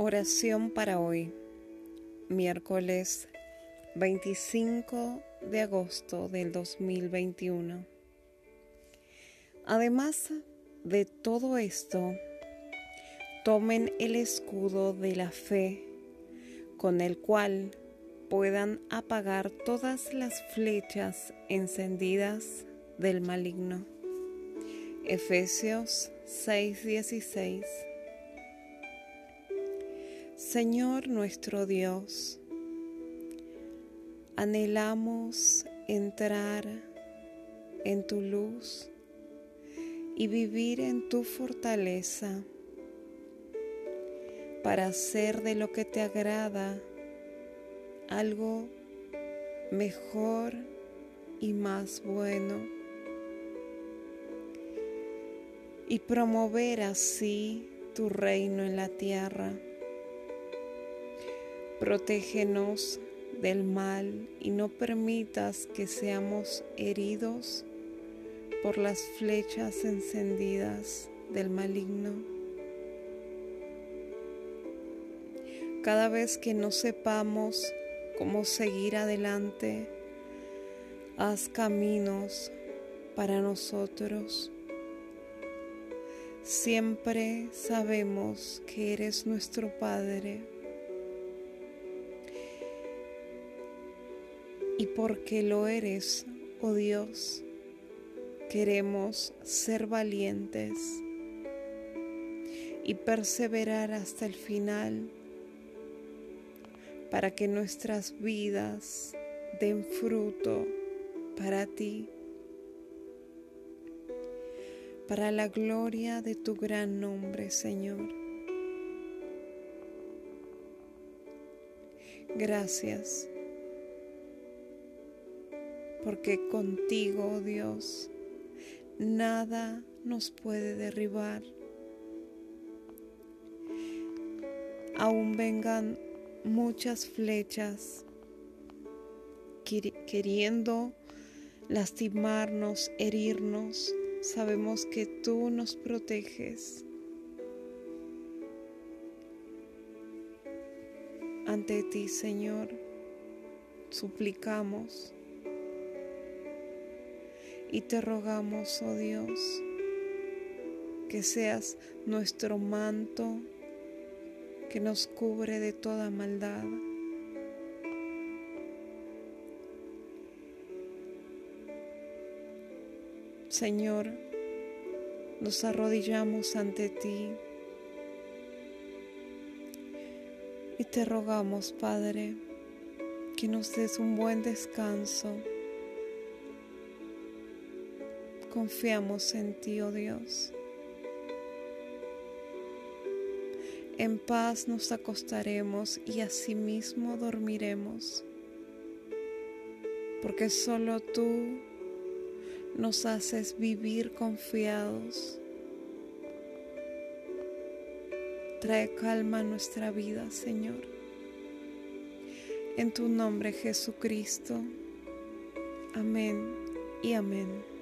Oración para hoy, miércoles 25 de agosto del 2021. Además de todo esto, tomen el escudo de la fe con el cual puedan apagar todas las flechas encendidas del maligno. Efesios 6:16 Señor nuestro Dios, anhelamos entrar en tu luz y vivir en tu fortaleza para hacer de lo que te agrada algo mejor y más bueno y promover así tu reino en la tierra. Protégenos del mal y no permitas que seamos heridos por las flechas encendidas del maligno. Cada vez que no sepamos cómo seguir adelante, haz caminos para nosotros. Siempre sabemos que eres nuestro Padre Y porque lo eres, oh Dios, queremos ser valientes y perseverar hasta el final para que nuestras vidas den fruto para ti, para la gloria de tu gran nombre, Señor. Gracias porque contigo, oh Dios, nada nos puede derribar. Aún vengan muchas flechas queriendo lastimarnos, herirnos, sabemos que tú nos proteges. Ante ti, Señor, suplicamos y te rogamos, oh Dios, que seas nuestro manto que nos cubre de toda maldad. Señor, nos arrodillamos ante ti y te rogamos, Padre, que nos des un buen descanso Confiamos en ti, oh Dios. En paz nos acostaremos y asimismo dormiremos, porque solo tú nos haces vivir confiados. Trae calma a nuestra vida, Señor. En tu nombre, Jesucristo. Amén y amén.